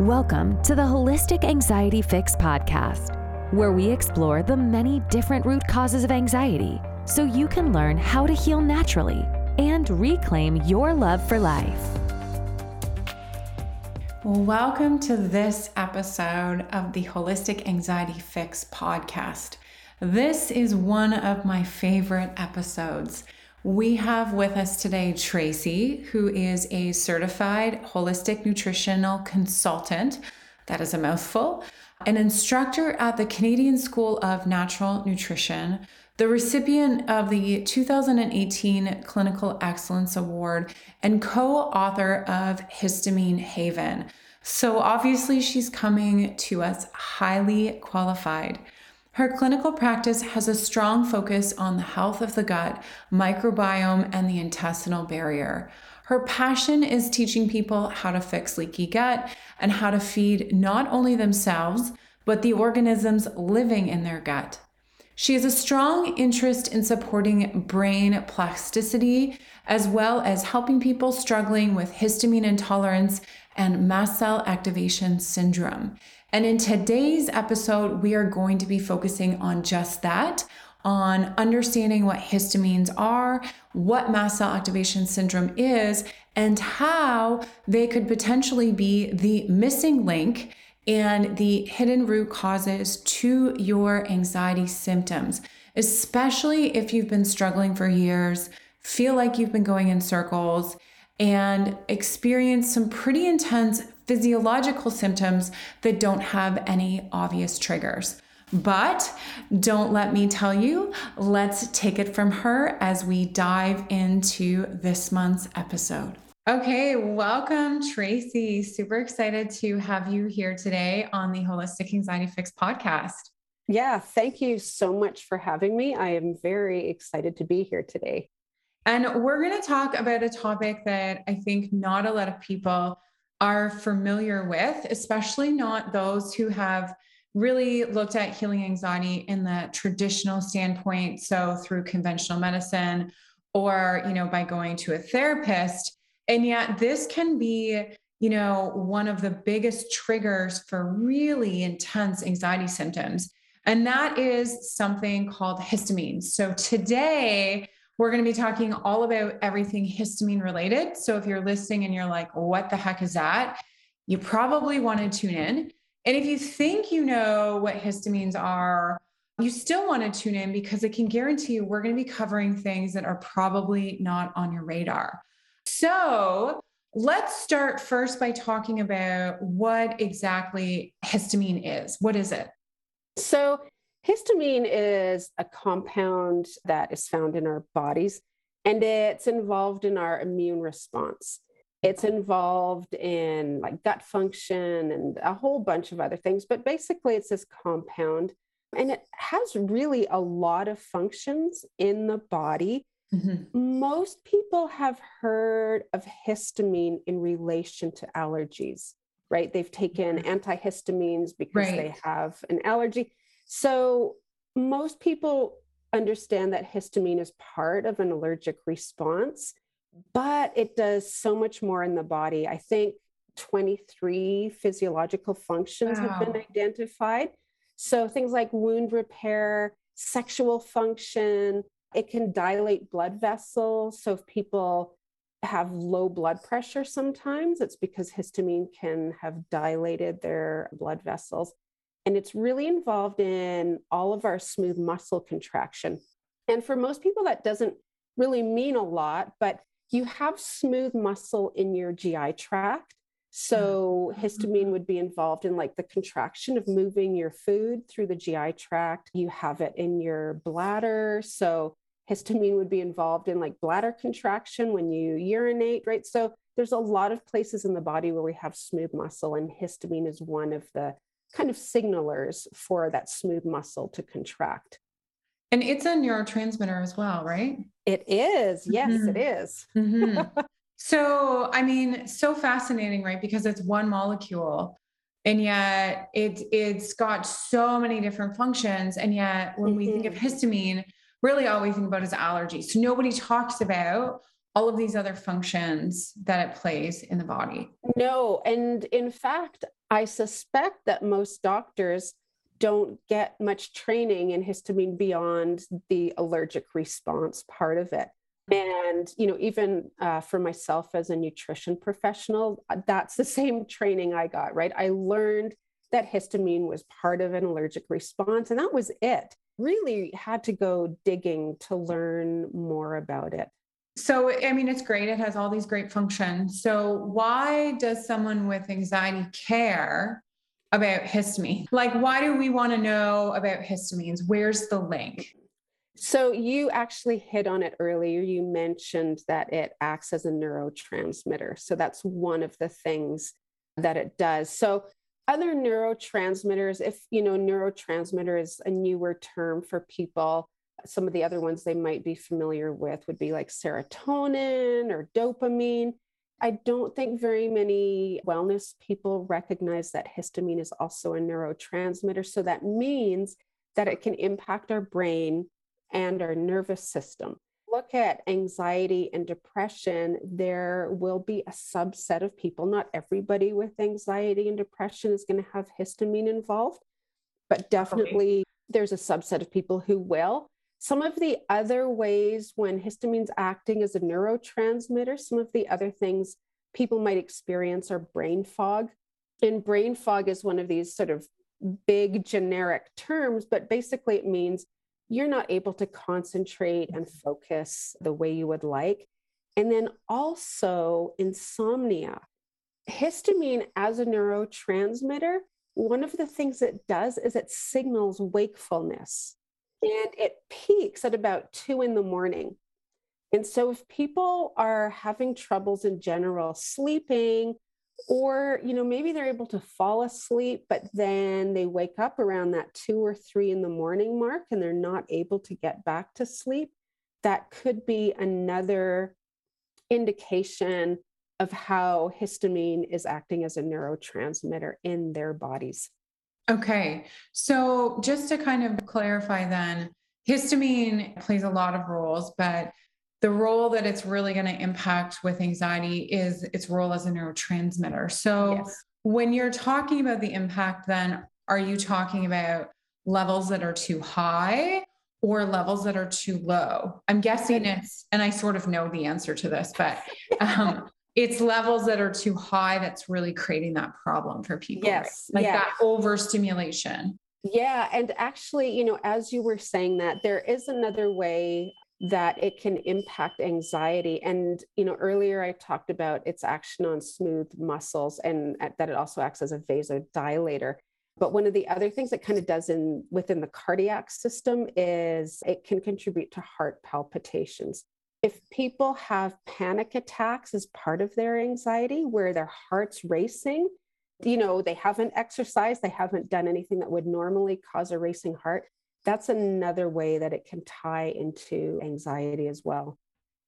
Welcome to the Holistic Anxiety Fix podcast, where we explore the many different root causes of anxiety so you can learn how to heal naturally and reclaim your love for life. Welcome to this episode of the Holistic Anxiety Fix podcast. This is one of my favorite episodes. We have with us today Tracey, who is a certified holistic nutritional consultant. That is a mouthful. An instructor at the Canadian School of Natural Nutrition, the recipient of the 2018 Clinical Excellence Award, and co author of Histamine Haven. So, obviously, she's coming to us highly qualified. Her clinical practice has a strong focus on the health of the gut, microbiome, and the intestinal barrier. Her passion is teaching people how to fix leaky gut and how to feed not only themselves, but the organisms living in their gut. She has a strong interest in supporting brain plasticity, as well as helping people struggling with histamine intolerance and mast cell activation syndrome. And in today's episode, we are going to be focusing on just that on understanding what histamines are, what mast cell activation syndrome is, and how they could potentially be the missing link and the hidden root causes to your anxiety symptoms, especially if you've been struggling for years, feel like you've been going in circles, and experience some pretty intense physiological symptoms that don't have any obvious triggers. But don't let me tell you, let's take it from her as we dive into this month's episode. Okay, welcome, Tracey. Super excited to have you here today on the Holistic Anxiety Fix podcast. Yeah, thank you so much for having me. I am very excited to be here today. And we're going to talk about a topic that I think not a lot of people are familiar with, especially not those who have really looked at healing anxiety in the traditional standpoint so through conventional medicine or you know by going to a therapist. And yet this can be you know one of the biggest triggers for really intense anxiety symptoms. And that is something called histamine so today we're going to be talking all about everything histamine related. So if you're listening and you're like, what the heck is that? You probably want to tune in. And if you think you know what histamines are, you still want to tune in because I can guarantee you we're going to be covering things that are probably not on your radar. So let's start first by talking about what exactly histamine is. What is it? So, Histamine is a compound that is found in our bodies and it's involved in our immune response. It's involved in like gut function and a whole bunch of other things, but basically it's this compound and it has really a lot of functions in the body. Mm-hmm. Most people have heard of histamine in relation to allergies, right? They've taken mm-hmm. antihistamines because right. they have an allergy. So, most people understand that histamine is part of an allergic response, but it does so much more in the body. I think 23 physiological functions wow. have been identified. So, things like wound repair, sexual function, it can dilate blood vessels. So, if people have low blood pressure sometimes, it's because histamine can have dilated their blood vessels. And it's really involved in all of our smooth muscle contraction. And for most people, that doesn't really mean a lot, but you have smooth muscle in your GI tract. So mm-hmm. histamine would be involved in like the contraction of moving your food through the GI tract. You have it in your bladder. So histamine would be involved in like bladder contraction when you urinate, right? So there's a lot of places in the body where we have smooth muscle, and histamine is one of the kind of signalers for that smooth muscle to contract. And it's a neurotransmitter as well, right? It is. Yes, mm-hmm. it is. Mm-hmm. so, I mean, so fascinating, right? Because it's one molecule and yet it it's got so many different functions and yet when mm-hmm. we think of mm-hmm. histamine really all we think about is allergies so nobody talks about all of these other functions that it plays in the body no and in fact I suspect that most doctors don't get much training in histamine beyond the allergic response part of it. And, you know, even uh, for myself as a nutrition professional, that's the same training I got, right? I learned that histamine was part of an allergic response, and that was it. Really had to go digging to learn more about it. So, I mean, it's great. It has all these great functions. So, why does someone with anxiety care about histamine? Like, why do we want to know about histamines? Where's the link? So, you actually hit on it earlier. You mentioned that it acts as a neurotransmitter. So, that's one of the things that it does. So, other neurotransmitters, if you know, neurotransmitter is a newer term for people some of the other ones they might be familiar with would be like serotonin or dopamine. I don't think very many wellness people recognize that histamine is also a neurotransmitter. So that means that it can impact our brain and our nervous system. Look at anxiety and depression, there will be a subset of people. Not everybody with anxiety and depression is going to have histamine involved, but definitely okay. there's a subset of people who will. Some of the other ways when histamine's acting as a neurotransmitter, some of the other things people might experience are brain fog. And brain fog is one of these sort of big generic terms, but basically it means you're not able to concentrate and focus the way you would like. And then also insomnia. Histamine as a neurotransmitter, one of the things it does is it signals wakefulness and it peaks at about two in the morning. And so if people are having troubles in general sleeping, or you know maybe they're able to fall asleep but then they wake up around that two or three in the morning mark and they're not able to get back to sleep that could be another indication of how histamine is acting as a neurotransmitter in their bodies Okay. So just to kind of clarify then, histamine plays a lot of roles, but the role that it's really going to impact with anxiety is its role as a neurotransmitter. So yes. when you're talking about the impact, then are you talking about levels that are too high or levels that are too low? I'm guessing it's, and I sort of know the answer to this, but um, it's levels that are too high that's really creating that problem for people. Yes. Right? Like yeah. that overstimulation. Yeah. And actually, you know, as you were saying that, there is another way that it can impact anxiety. And, you know, earlier I talked about its action on smooth muscles and that it also acts as a vasodilator. But one of the other things it kind of does in within the cardiac system is it can contribute to heart palpitations if people have panic attacks as part of their anxiety where their heart's racing you know they haven't exercised they haven't done anything that would normally cause a racing heart that's another way that it can tie into anxiety as well.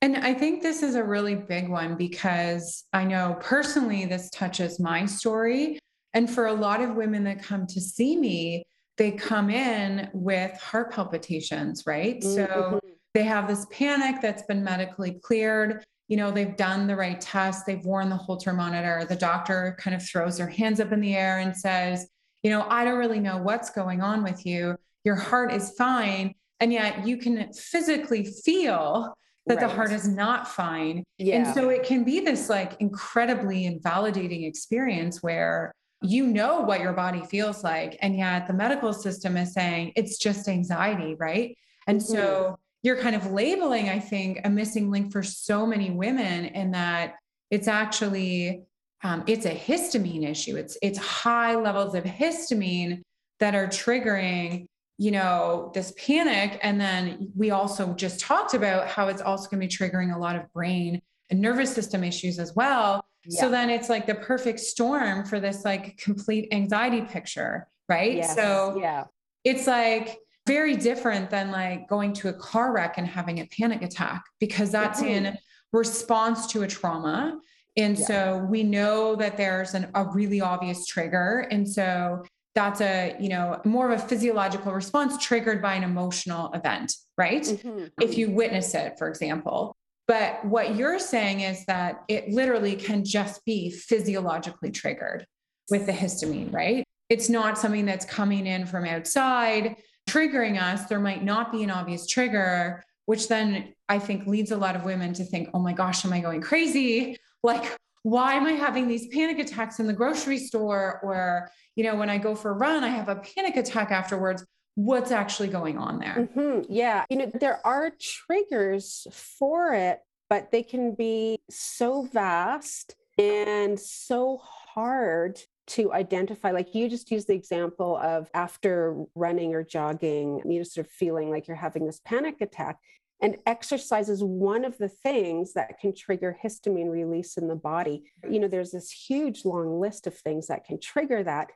And i think this is a really big one because i know personally this touches my story. And for a lot of women that come to see me they come in with heart palpitations right? Mm-hmm. so they have this panic that's been medically cleared. You know, they've done the right test, they've worn the Holter monitor. The doctor kind of throws their hands up in the air and says, You know, I don't really know what's going on with you. Your heart is fine. And yet you can physically feel that right. the heart is not fine. Yeah. And so it can be this like incredibly invalidating experience where you know what your body feels like. And yet the medical system is saying it's just anxiety, right? And mm-hmm. so you're kind of labeling, I think, a missing link for so many women in that it's actually um, it's a histamine issue. It's it's high levels of histamine that are triggering, you know, this panic. And then we also just talked about how it's also going to be triggering a lot of brain and nervous system issues as well. Yeah. So then it's like the perfect storm for this like complete anxiety picture, right? Yes. So yeah, it's like very different than like going to a car wreck and having a panic attack because that's mm-hmm. in response to a trauma. And yeah. so we know that there's an, a really obvious trigger. And so that's a, you know, more of a physiological response triggered by an emotional event, right? Mm-hmm. If you witness it, for example. But what you're saying is that it literally can just be physiologically triggered. with the histamine, right? It's not something that's coming in from outside, triggering us. There might not be an obvious trigger, which then I think leads a lot of women to think, oh my gosh, am I going crazy? Like, why am I having these panic attacks in the grocery store? Or, you know, when I go for a run, I have a panic attack afterwards. What's actually going on there? Mm-hmm. Yeah. You know, there are triggers for it, but they can be so vast and so hard to identify like you just use the example of after running or jogging you just sort of feeling like you're having this panic attack and exercise is one of the things that can trigger histamine release in the body. You know, there's this huge long list of things that can trigger that.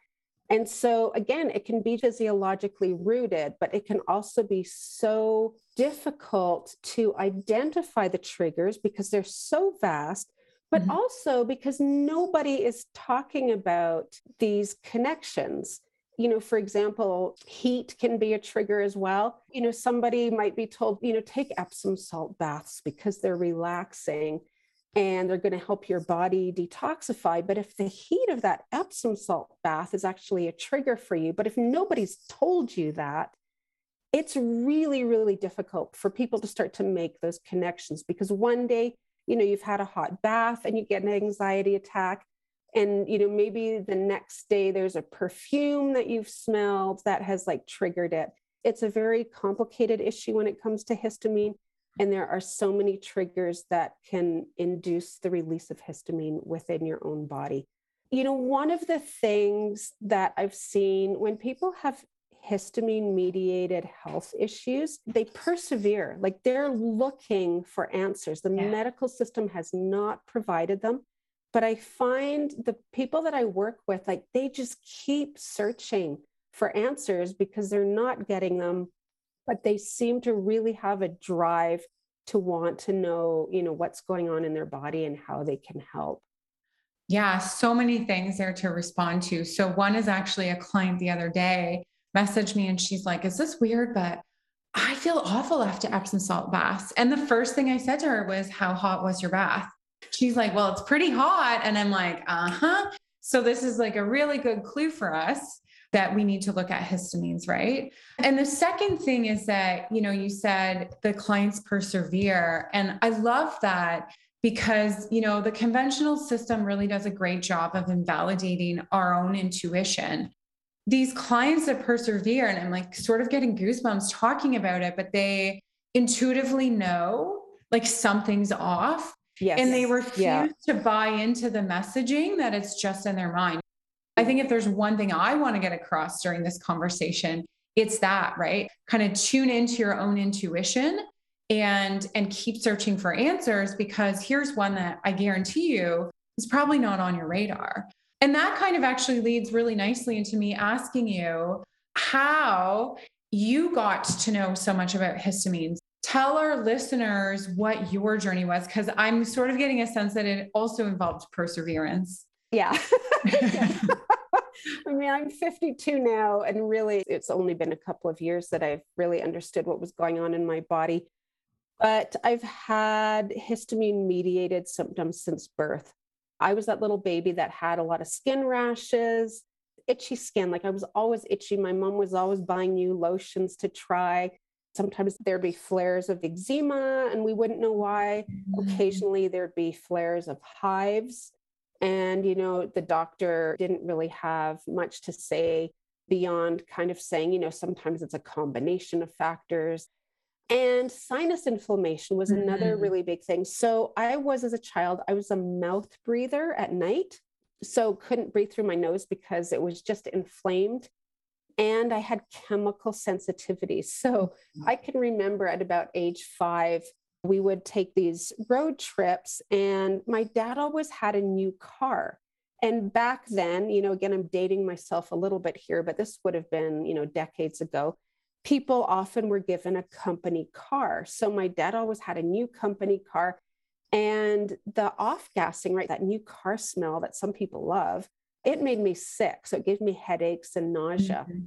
And so, again, it can be physiologically rooted, but it can also be so difficult to identify the triggers because they're so vast, but mm-hmm. also because nobody is talking about these connections you know, for example, heat can be a trigger as well. You know, somebody might be told, you know, take Epsom salt baths because they're relaxing and they're going to help your body detoxify. But if the heat of that Epsom salt bath is actually a trigger for you, but if nobody's told you that, it's really, really difficult for people to start to make those connections because one day, you know, you've had a hot bath and you get an anxiety attack and you know maybe the next day there's a perfume that you've smelled that has like triggered it. It's a very complicated issue when it comes to histamine and there are so many triggers that can induce the release of histamine within your own body. You know one of the things that i've seen when people have histamine mediated health issues they persevere like they're looking for answers the yeah. medical system has not provided them but I find the people that I work with, like they just keep searching for answers because they're not getting them, but they seem to really have a drive to want to know, you know, what's going on in their body and how they can help. Yeah, so many things there to respond to. So one is actually a client the other day messaged me and she's like, "Is this weird, but I feel awful after Epsom salt baths." And the first thing I said to her was, "How hot was your bath?" She's like, Well, it's pretty hot. And I'm like, Uh huh. So this is like a really good clue for us that we need to look at histamines, right? And the second thing is that, you know, you said the clients persevere. And I love that because, you know, the conventional system really does a great job of invalidating our own intuition. These clients that persevere, and I'm like sort of getting goosebumps talking about it, but they intuitively know like something's off Yes. And they refuse yeah. to buy into the messaging that it's just in their mind. I think if there's one thing I want to get across during this conversation, it's that, right? Kind of tune into your own intuition and and keep searching for answers because here's one that I guarantee you is probably not on your radar. And that kind of actually leads really nicely into me asking you how you got to know so much about histamines tell our listeners what your journey was because i'm sort of getting a sense that it also involved perseverance yeah I mean, I'm 52 now, and really, it's only been a couple of years that I've really understood what was going on in my body. But I've had histamine mediated symptoms since birth. I was that little baby that had a lot of skin rashes, itchy skin. Like I was always itchy. My mom was always buying new lotions to try. Sometimes there'd be flares of eczema and we wouldn't know why. Mm-hmm. Occasionally there'd be flares of hives. And, you know, the doctor didn't really have much to say beyond kind of saying, you know, sometimes it's a combination of factors. And sinus inflammation was mm-hmm. another really big thing. So I was, as a child, I was a mouth breather at night. So couldn't breathe through my nose because it was just inflamed and I had chemical sensitivity. So mm-hmm. I can remember at about age five, we would take these road trips, and my dad always had a new car. And back then, you know, again, I'm dating myself a little bit here, but this would have been, you know, decades ago. People often were given a company car. So my dad always had a new company car. And the off gassing, right, that new car smell that some people love, it made me sick. So it gave me headaches and nausea. Mm-hmm.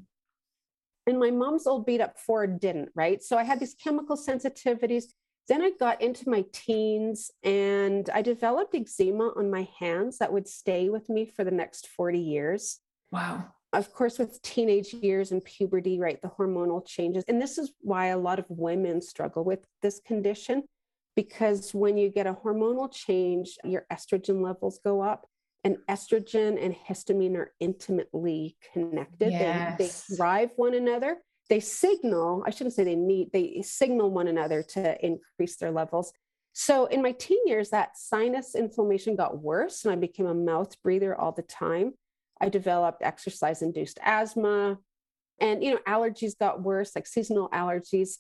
And my mom's old beat up Ford didn't, right? So I had these chemical sensitivities. Then I got into my teens and I developed eczema on my hands that would stay with me for the next 40 years. Wow. Of course, with teenage years and puberty, right, the hormonal changes. And this is why a lot of women struggle with this condition because when you get a hormonal change, your estrogen levels go up. And estrogen and histamine are intimately connected. Yes. They, they drive one another they signal, I shouldn't say they need, they signal one another to increase their levels. So in my teen years, that sinus inflammation got worse and I became a mouth breather all the time. I developed exercise induced asthma and, you know, allergies got worse, like seasonal allergies.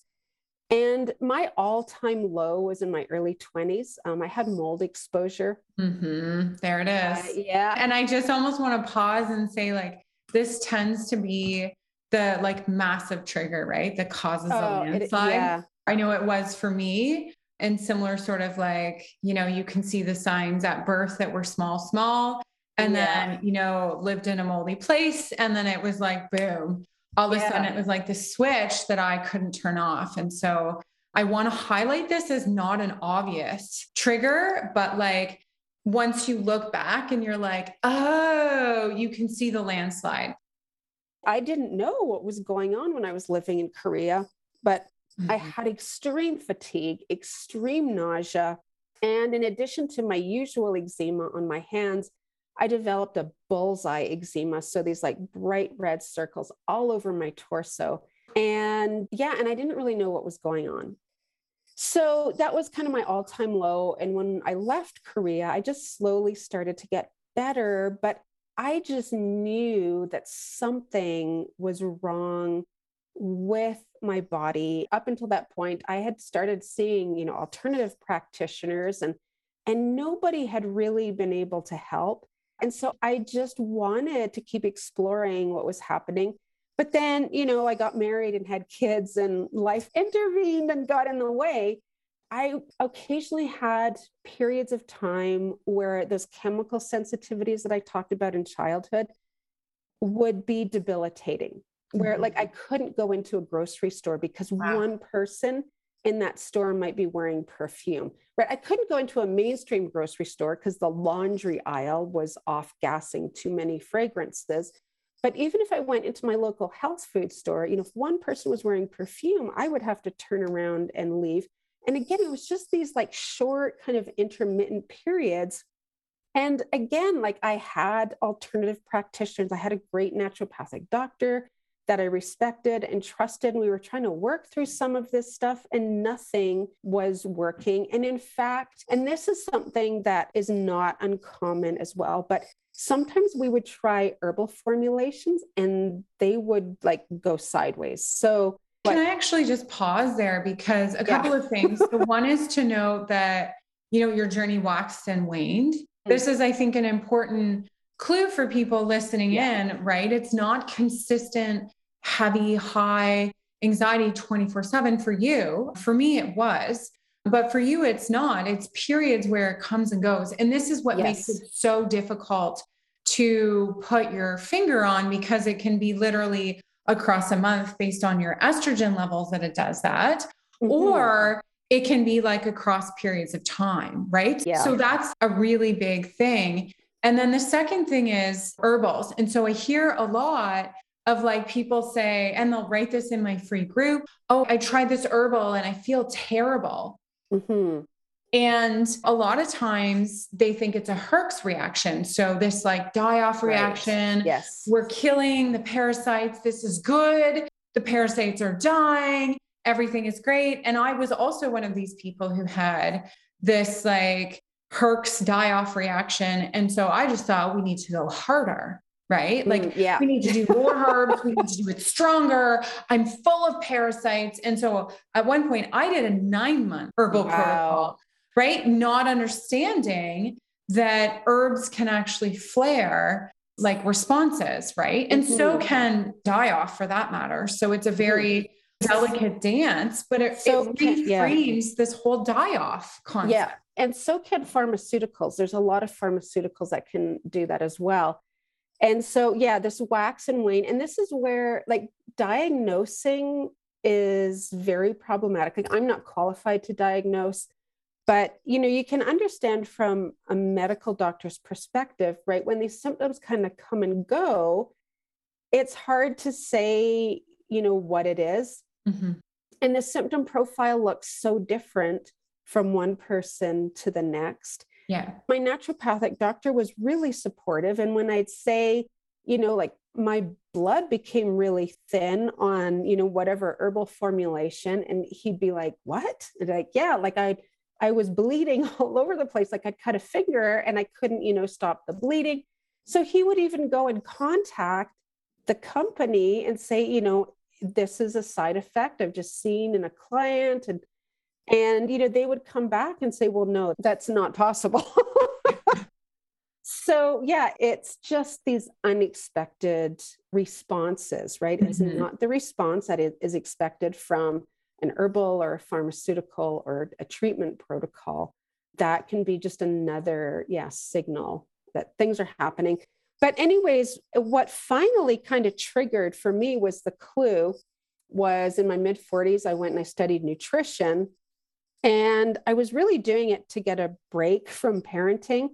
And my all time low was in my early 20s. Um, I had mold exposure. Mm-hmm. There it is. Uh, yeah. And I just almost want to pause and say, like, this tends to be the like massive trigger, right? That causes Oh, a it- landslide. yeah. I know it was for me. And similar, sort of like, you know, you can see the signs at birth that were small, small. And Yeah. then, you know, lived in a moldy place. And then it was like, boom, all of a sudden it was like the switch that I couldn't turn off. And so I want to highlight this as not an obvious trigger, but like once you look back and you're like, oh, you can see the landslide. I didn't know what was going on when I was living in Korea, but I Mhm. had extreme fatigue, extreme nausea. And in addition to my usual eczema on my hands, I developed a bullseye eczema. So these like bright red circles all over my torso. And yeah, and I didn't really know what was going on. So that was kind of my all time low. And when I left Korea, I just slowly started to get better. But I just knew that something was wrong with my body. Up until that point, I had started seeing, you know, alternative practitioners and and nobody had really been able to help. And so I just wanted to keep exploring what was happening. But then, you know, I got married and had kids and life intervened and got in the way. I occasionally had periods of time where those chemical sensitivities that I talked about in childhood would be debilitating, where mm-hmm. like I couldn't go into a grocery store because Wow. one person in that store might be wearing perfume, right? I couldn't go into a mainstream grocery store because the laundry aisle was off gassing too many fragrances. But even if I went into my local health food store, you know, if one person was wearing perfume, I would have to turn around and leave. And again, it was just these like short, kind of intermittent periods. And again, like I had alternative practitioners, I had a great naturopathic doctor that I respected and trusted. And we were trying to work through some of this stuff, and nothing was working. And in fact, and this is something that is not uncommon as well, but sometimes we would try herbal formulations and they would like go sideways. So, Can but- I actually just pause there because a Yeah. couple of things. the one is to note that you know your journey waxed and waned. Mm-hmm. This is, I think, an important clue for people listening Yeah. in, right? It's not consistent, heavy, high anxiety 24 7 for you. For me, it was. But for you, it's not. It's periods where it comes and goes. And this is what makes it so difficult to put your finger on because it can be literally across a month based on your estrogen levels that it does that. Mhm. Or it can be like across periods of time, right? Yeah. So that's a really big thing. And then the second thing is herbals. And so I hear a lot of like people say, and they'll write this in my free group Oh, I tried this herbal and I feel terrible. Mhm. And a lot of times they think it's a Herx reaction. So this like die off Right. reaction. yes. We're killing the parasites. This is good. The parasites are dying. Everything is great. And I was also one of these people who had this like Herx die off reaction. And so I just thought we need to go harder, right? Like Mm, yeah. we need to do more herbs. We need to do it stronger. I'm full of parasites. And so at one point, I did a nine month herbal Wow. protocol, right? Not understanding that herbs can actually flare like responses, right? And so Mhm. can die off for that matter. So it's a very delicate dance, but it, So it can- yeah. reframes this whole die off concept. Yeah. And so can pharmaceuticals. There's a lot of pharmaceuticals that can do that as well. And so, yeah, this wax and wane. And this is where, like, diagnosing is very problematic. Like I'm not qualified to diagnose, but you know, you can understand from a medical doctor's perspective, right? When these symptoms kind of come and go, it's hard to say, you know, what it is. Mm-hmm. And the symptom profile looks so different from one person to the next. Yeah. My naturopathic doctor was really supportive. And when I'd say, you know, like my blood became really thin on, you know, whatever herbal formulation, and he'd be like, What? And like, yeah, like I I was bleeding all over the place. Like I'd cut a finger and I couldn't, you know, stop the bleeding. So he would even go and contact the company and say, you know, this is a side effect I've just seen in a client and and, you know, they would come back and say, well, no, that's not possible. so, yeah, it's just these unexpected responses, right? Mm-hmm. It's not the response that is expected from an herbal or a pharmaceutical or a treatment protocol. That can be just another, yeah, signal that things are happening. But, anyways, what finally kind of triggered for me was the clue was in my mid 40s, I went and I studied nutrition and I was really doing it to get a break from parenting.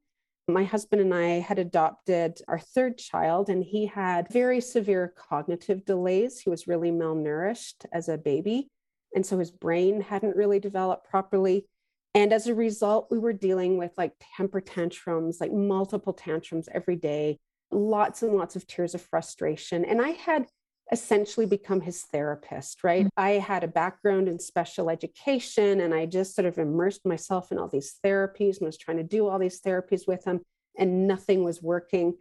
My husband and I had adopted our third child, and he had very severe cognitive delays. He was really malnourished as a baby. And so his brain hadn't really developed properly. And as a result, we were dealing with like temper tantrums, like multiple tantrums every day, lots and lots of tears of frustration. And I had essentially become his therapist, right? Mm-hmm. I had a background in special education and I just sort of immersed myself in all these therapies and was trying to do all these therapies with him and nothing was working.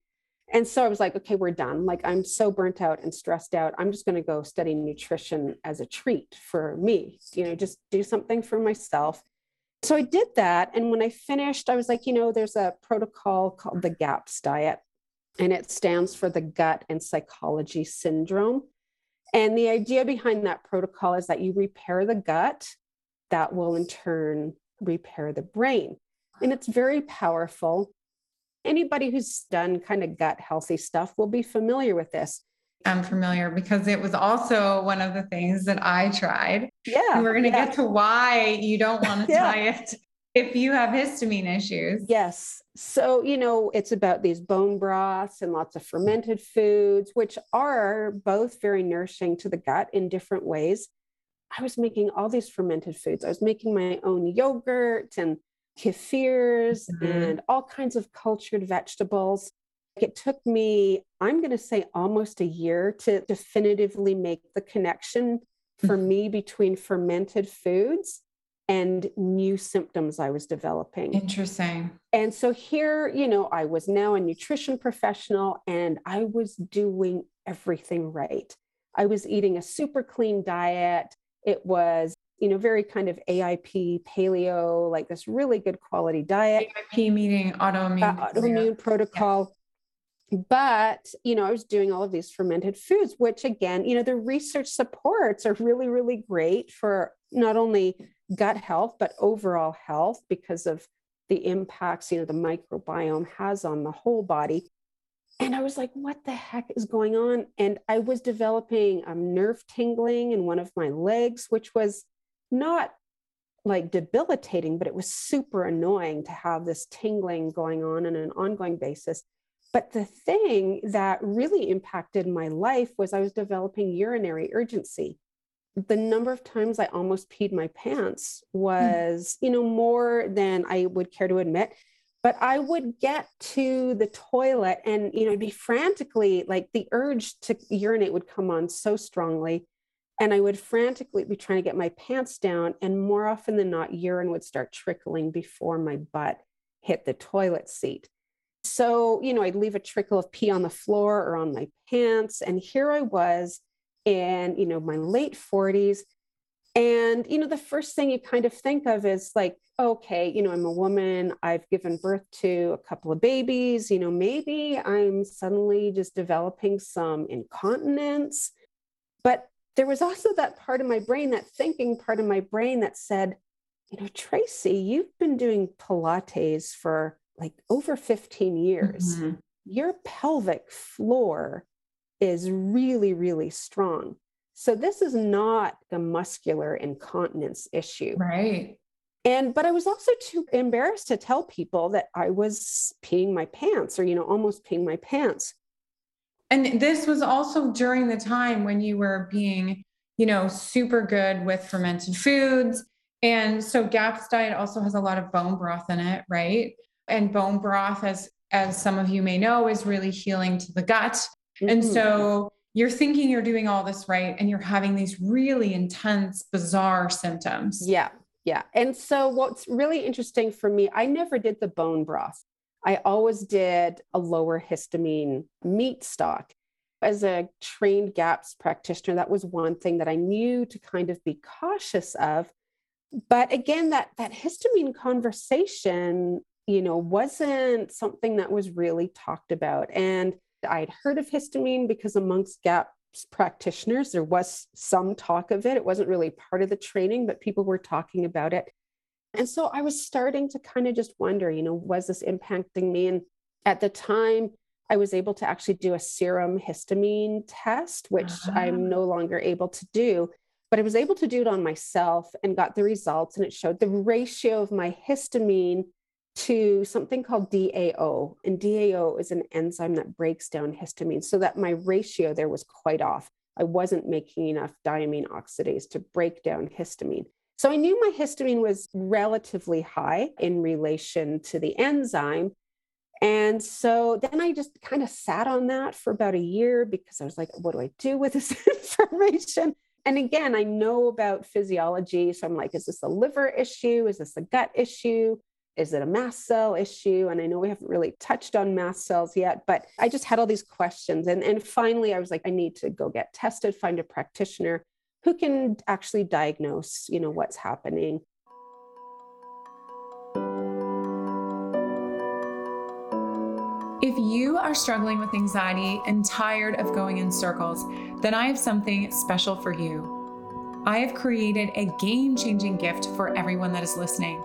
And so I was like, okay, we're done. Like, I'm so burnt out and stressed out. I'm just going to go study nutrition as a treat for me, you know, just do something for myself. So I did that. And when I finished, I was like, you know, there's a protocol called the GAPS diet and it stands for the gut and psychology syndrome. And the idea behind that protocol is that you repair the gut, that will in turn repair the brain. And it's very powerful. Anybody who's done kind of gut healthy stuff will be familiar with this. I'm familiar because it was also one of the things that I tried. Yeah. And we're going to yeah. get to why you don't want to yeah. diet if you have histamine issues. Yes. So, you know, it's about these bone broths and lots of fermented foods, which are both very nourishing to the gut in different ways. I was making all these fermented foods. I was making my own yogurt and kefirs mm-hmm. and all kinds of cultured vegetables. It took me, I'm going to say, almost a year to definitively make the connection for me between fermented foods and new symptoms I was developing. Interesting. And so here, you know, I was now a nutrition professional and I was doing everything right. I was eating a super clean diet. It was, you know, very kind of AIP, paleo, like this really good quality diet. AIP meaning autoimmune, uh, autoimmune protocol. Yeah. But, you know, I was doing all of these fermented foods, which again, you know, the research supports are really, really great for not only gut health, but overall health because of the impacts, you know, the microbiome has on the whole body. And I was like, what the heck is going on? And I was developing a um, nerve tingling in one of my legs, which was not like debilitating, but it was super annoying to have this tingling going on on an ongoing basis. But the thing that really impacted my life was I was developing urinary urgency the number of times I almost peed my pants hmm. was, you know, more than I would care to admit. But I would get to the toilet and, you know, be frantically like the urge to urinate would come on so strongly. And I would frantically be trying to get my pants down. And more often than not, urine would start trickling before my butt hit the toilet seat. So, you know, I'd leave a trickle of pee on the floor or on my pants. And here I was in you know my late 40s and you know the first thing you kind of think of is like okay you know i'm a woman i've given birth to a couple of babies you know maybe i'm suddenly just developing some incontinence. But there was also that part of my brain that thinking part of my brain that said you know tracey you've been doing pilates for like over 15 years. Mm-hmm. your pelvic floor is really, really strong. So this is not a muscular incontinence issue. Right. And but I was also too embarrassed to tell people that I was peeing my pants or you know almost peeing my pants. And this was also during the time when you were being, you know, super good with fermented foods. And so GAPS diet also has a lot of bone broth in it, right? And bone broth, as as some of you may know, is really healing to the gut. Mm-hmm. And so you're thinking you're doing all this right, and you're having these really intense, bizarre symptoms. Yeah. Yeah. And so what's really interesting for me, I never did the bone broth. I always did a lower histamine meat stock. As a trained GAPS practitioner, that was one thing that I knew to kind of be cautious of. But again, that, that histamine conversation, you know, wasn't something that was really talked about. And I'd heard of histamine because amongst GAPS practitioners, there was some talk of it. It wasn't really part of the training, but people were talking about it. And so I was starting to kind of just wonder, you know, was this impacting me? And at the time, I was able to actually do a serum histamine test, which uh-huh. I'm no longer able to do. But I was able to do it on myself and got the results, and it showed the ratio of my histamine to something called DAO. And DAO is an enzyme that breaks down histamine, so that my ratio there was quite off. I wasn't making enough diamine oxidase to break down histamine. So I knew my histamine was relatively high in relation to the enzyme. And so then I just kind of sat on that for about a year because I was like, what do I do with this information? And again, I know about physiology. So I'm like, is this a liver issue? Is this a gut issue? Is it a mast cell issue? And I know we haven't really touched on mast cells yet, but I just had all these questions. And, and finally, I was like, I need to go get tested, find a practitioner who can actually diagnose, you know, what's happening. If you are struggling with anxiety and tired of going in circles, then I have something special for you. I have created a game changing gift for everyone that is listening.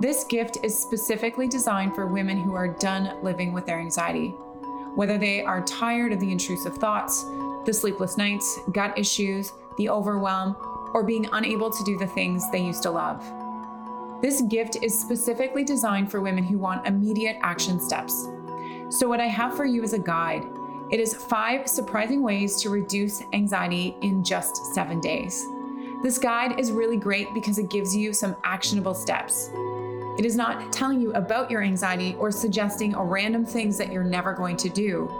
This gift is specifically designed for women who are done living with their anxiety. Whether they are tired of the intrusive thoughts, the sleepless nights, gut issues, the overwhelm, or being unable to do the things they used to love. This gift is specifically designed for women who want immediate action steps. So, what I have for you is a guide. It is five surprising ways to reduce anxiety in just seven days. This guide is really great because it gives you some actionable steps. It is not telling you about your anxiety or suggesting random things that you're never going to do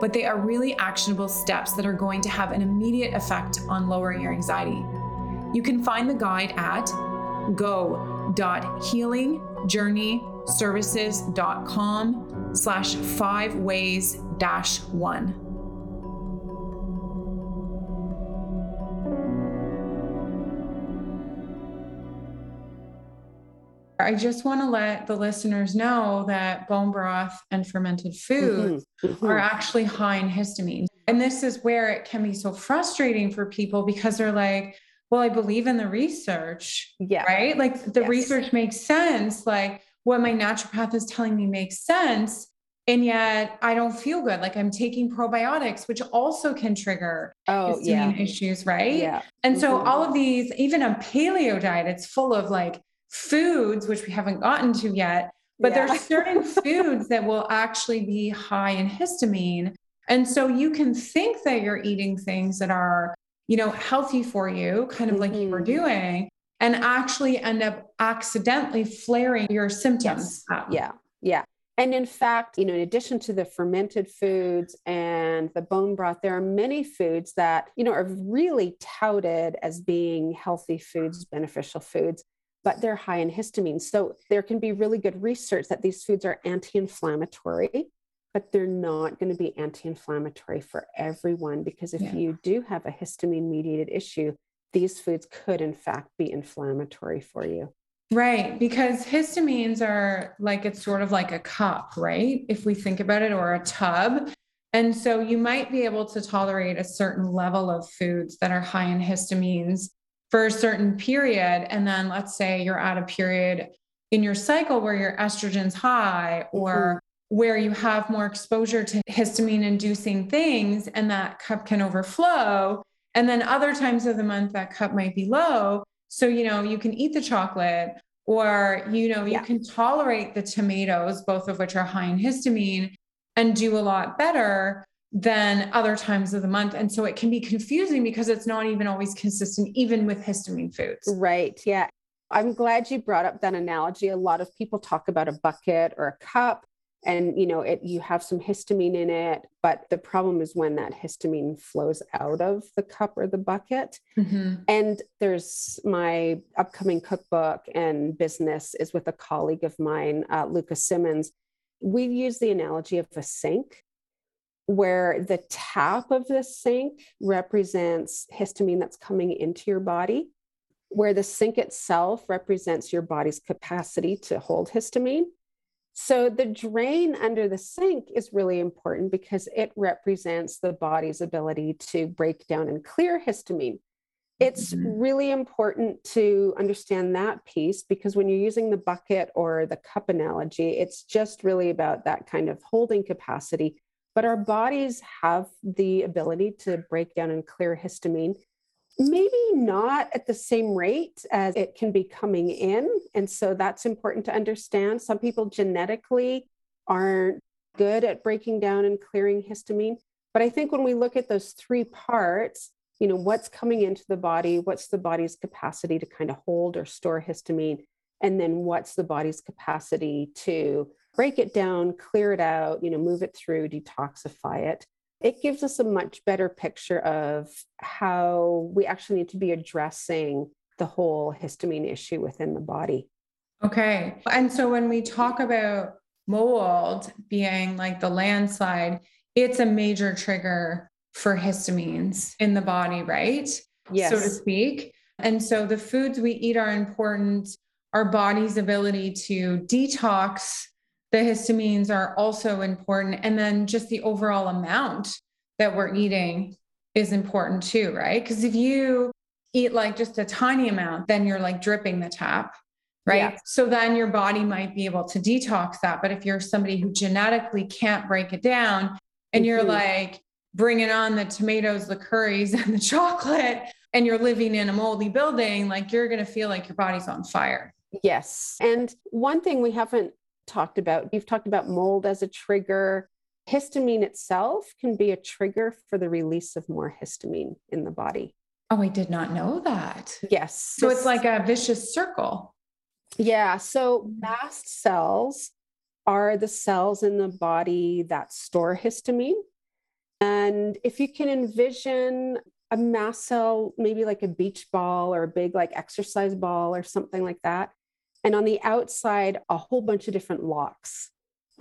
but they are really actionable steps that are going to have an immediate effect on lowering your anxiety. You can find the guide at go.healingjourneyservices.com slash five ways dash one. I just want to let the listeners know that bone broth and fermented foods mm-hmm. Mm-hmm. are actually high in histamine. And this is where it can be so frustrating for people because they're like, well, I believe in the research. Yeah. Right. Like the yes. research makes sense. Like what my naturopath is telling me makes sense. And yet I don't feel good. Like I'm taking probiotics, which also can trigger oh, histamine yeah. issues. Right. Yeah. And mm-hmm. so all of these, even a paleo diet, it's full of like foods, which we haven't gotten to yet, but yeah. there's certain foods that will actually be high in histamine. And so you can think that you're eating things that are, you know, healthy for you, kind of mm-hmm. like you were mm-hmm. doing, and actually end up accidentally flaring your symptoms. Yes. Yeah. Yeah. And in fact, you know, in addition to the fermented foods and the bone broth, there are many foods that, you know, are really touted as being healthy foods, beneficial foods but they're high in histamine. So there can be really good research that these foods are anti inflammatory, but they're not going to be anti inflammatory for everyone because if yeah. you do have a histamine mediated issue, these foods could, in fact, be inflammatory for you. Right. Because histamines are like, it's sort of like a cup, right? If we think about it, or a tub. And so you might be able to tolerate a certain level of foods that are high in histamines for a certain period. And then let's say you're at a period in your cycle where your estrogen's high or mm-hmm. where you have more exposure to histamine inducing things and that cup can overflow. And then other times of the month, that cup might be low. So, you know, you can eat the chocolate or, you know, you yeah. can tolerate the tomatoes, both of which are high in histamine, and do a lot better than other times of the month. And so it can be confusing because it's not even always consistent, even with histamine foods. Right. Yeah. I'm glad you brought up that analogy. A lot of people talk about a bucket or a cup and you know it you have some histamine in it but the problem is when that histamine flows out of the cup or the bucket mm-hmm. and there's my upcoming cookbook and business is with a colleague of mine uh, lucas simmons we use the analogy of a sink where the tap of the sink represents histamine that's coming into your body where the sink itself represents your body's capacity to hold histamine so the drain under the sink is really important because it represents the body's ability to break down and clear histamine. It's mm-hmm. really important to understand that piece because when you're using the bucket or the cup analogy, it's just really about that kind of holding capacity. But our bodies have the ability to break down and clear histamine maybe not at the same rate as it can be coming in. And so that's important to understand. Some people genetically aren't good at breaking down and clearing histamine. But I think when we look at those three parts, you know, what's coming into the body, what's the body's capacity to kind of hold or store histamine, and then what's the body's capacity to break it down, clear it out, you know, move it through, detoxify it it gives us a much better picture of how we actually need to be addressing the whole histamine issue within the body. Okay. And so when we talk about mold being like the landslide, it's a major trigger for histamines in the body, right? Yes. So to speak. And so the foods we eat are important. Our body's ability to detox the histamines are also important. And then just the overall amount that we're eating is important too, right? Because if you eat like just a tiny amount, then you're like dripping the tap, right? Yeah. So then your body might be able to detox that. But if you're somebody who genetically can't break it down and mm-hmm. you're like bringing on the tomatoes, the curries, and the chocolate, and you're living in a moldy building, like you're going to feel like your body's on fire. Yes. And one thing we haven't talked about. You've talked about mold as a trigger. Histamine itself can be a trigger for the release of more histamine in the body. Oh, I did not know that. Yes. So it's like a vicious circle. Yeah. So mast cells are the cells in the body that store histamine. And if you can envision a mast cell, maybe like a beach ball or a big like exercise ball or something like that, and on the outside, a whole bunch of different locks.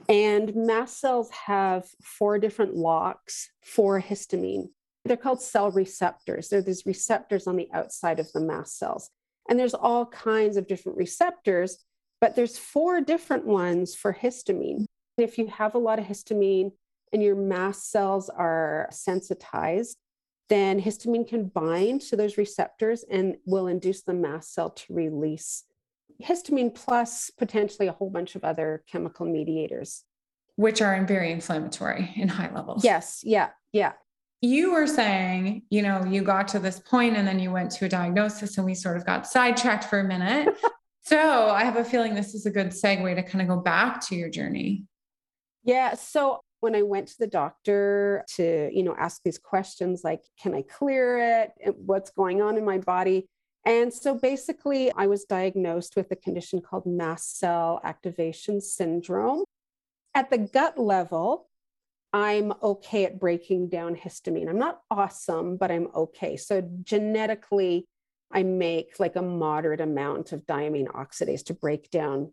And mast cells have four different locks for histamine. They're called cell receptors. They're these receptors on the outside of the mast cells. And there's all kinds of different receptors, but there's four different ones for histamine. If you have a lot of histamine and your mast cells are sensitized, then histamine can bind to those receptors and will induce the mast cell to release histamine plus potentially a whole bunch of other chemical mediators. Which are very inflammatory in high levels. Yes. Yeah. Yeah. You were saying, you know, you got to this point and then you went to a diagnosis and we sort of got sidetracked for a minute. so I have a feeling this is a good segue to kind of go back to your journey. Yeah. So when I went to the doctor to, you know, ask these questions like, can I clear it? What's going on in my body? And so basically, I was diagnosed with a condition called mast cell activation syndrome. At the gut level, I'm okay at breaking down histamine. I'm not awesome, but I'm okay. So genetically, I make like a moderate amount of diamine oxidase to break down.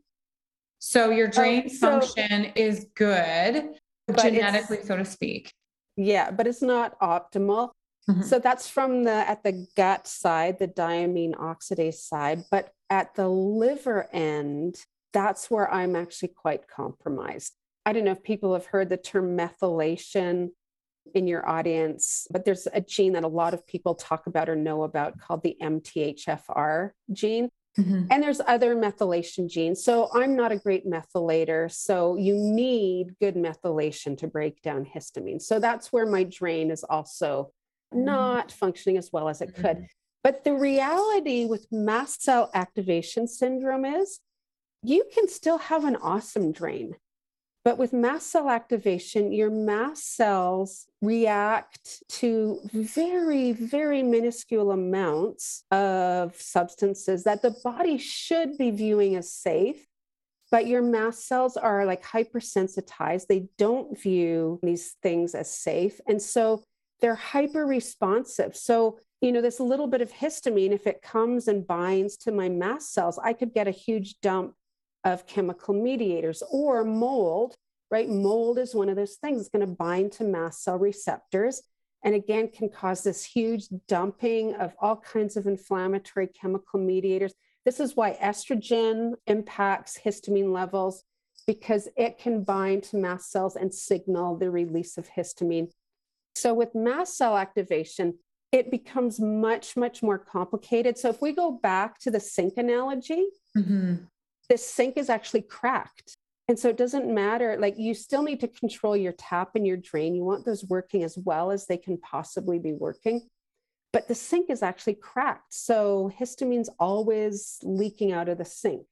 So your drain oh, so, function is good, genetically, so to speak. Yeah, but it's not optimal. Mm-hmm. So that's from the at the gut side, the diamine oxidase side, but at the liver end, that's where I'm actually quite compromised. I don't know if people have heard the term methylation in your audience, but there's a gene that a lot of people talk about or know about called the MTHFR gene. Mm-hmm. And there's other methylation genes. So I'm not a great methylator. So you need good methylation to break down histamine. So that's where my drain is also not functioning as well as it could. Mhm. But the reality with mast cell activation syndrome is you can still have an awesome drain. But with mast cell activation, your mast cells react to very, very minuscule amounts of substances that the body should be viewing as safe. But your mast cells are like hypersensitized. They don't view these things as safe. And so they're hyper responsive. So, you know, this little bit of histamine, if it comes and binds to my mast cells, I could get a huge dump of chemical mediators or mold, right? Mold is one of those things that's going to bind to mast cell receptors and again can cause this huge dumping of all kinds of inflammatory chemical mediators. This is why estrogen impacts histamine levels because it can bind to mast cells and signal the release of histamine. So with mast cell activation, it becomes much, much more complicated. So if we go back to the sink analogy, Mhm. the sink is actually cracked. And so it doesn't matter, like you still need to control your tap and your drain. You want those working as well as they can possibly be working. But the sink is actually cracked. So histamine's always leaking out of the sink.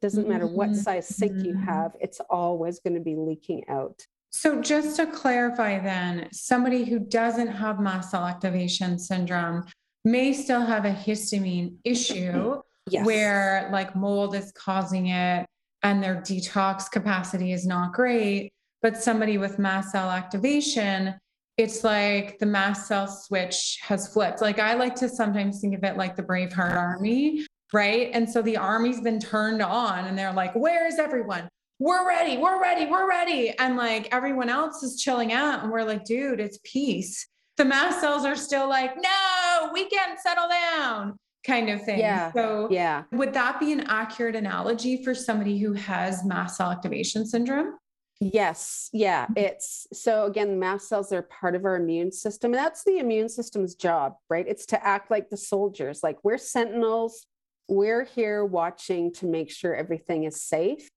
Doesn't matter what size sink you Mhm. have, it's always going to be leaking out. So, just to clarify, then, somebody who doesn't have mast cell activation syndrome may still have a histamine issue Yes. where, like, mold is causing it and their detox capacity is not great. But somebody with mast cell activation, it's like the mast cell switch has flipped. Like, I like to sometimes think of it like the Braveheart Army, right? And so the army's been turned on and they're like, where is everyone? We're ready, we're ready, we're ready. And like everyone else is chilling out. And we're like, dude, it's peace. The mast cells are still like, no, we can't settle down, kind of thing. Yeah. So, Yeah. would that be an accurate analogy for somebody who has mast cell activation syndrome? Yes, yeah, mm-hmm. it's so again, mast cells are part of our immune system, and that's the immune system's job, right? It's to act like the soldiers, like we're sentinels, we're here watching to make sure everything is safe.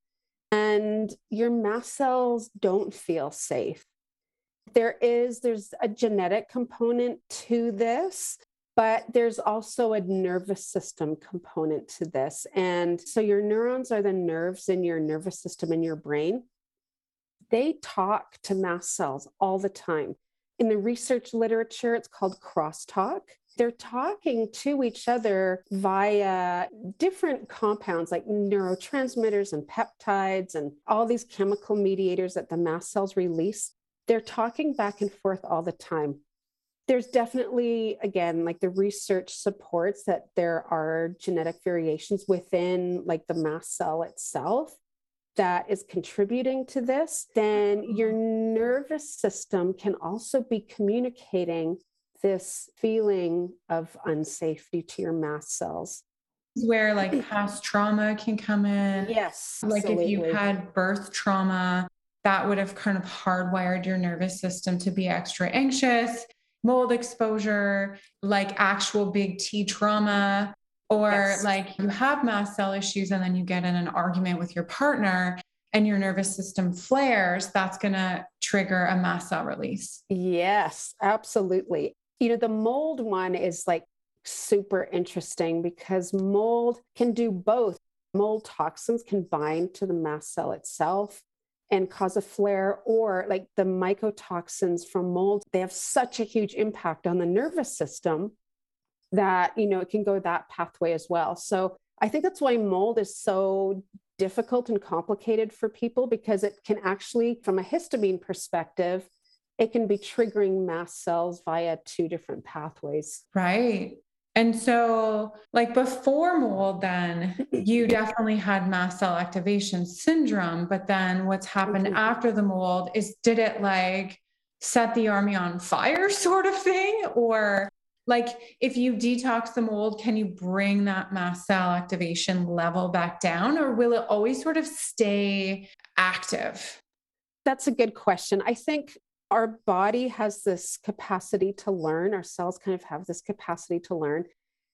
And your mast cells don't feel safe. There is, there's a genetic component to this, but there's also a nervous system component to this. And so your neurons are the nerves in your nervous system in your brain they talk to mast cells all the time. In the research literature, it's called crosstalk. They're talking to each other via different compounds like neurotransmitters and peptides and all these chemical mediators that the mast cells release. They're talking back and forth all the time. There's definitely, again, like the research supports that there are genetic variations within like the mast cell itself that is contributing to this, then your nervous system can also be communicating this feeling of unsafety to your mast cells. Where like past trauma can come in. Yes. Like if you had birth trauma, that would have kind of hardwired your nervous system to be extra anxious, mold exposure, like actual big T trauma, or Yes. like you have mast cell issues and then you get in an argument with your partner and your nervous system flares, that's going to trigger a mast cell release. Yes, absolutely. You know, the mold one is like super interesting because mold can do both. Mold toxins can bind to the mast cell itself and cause a flare, or like the mycotoxins from mold, they have such a huge impact on the nervous system that, you know, it can go that pathway as well. So I think that's why mold is so difficult and complicated for people because it can actually, from a histamine perspective, it can be triggering mast cells via two different pathways. Right. And so, like before mold, then you definitely had mast cell activation syndrome. But then what's happened Mhm. after the mold is did it like set the army on fire, sort of thing? Or like if you detox the mold, can you bring that mast cell activation level back down? Or will it always sort of stay active? That's a good question. I think our body has this capacity to learn, our cells kind of have this capacity to learn.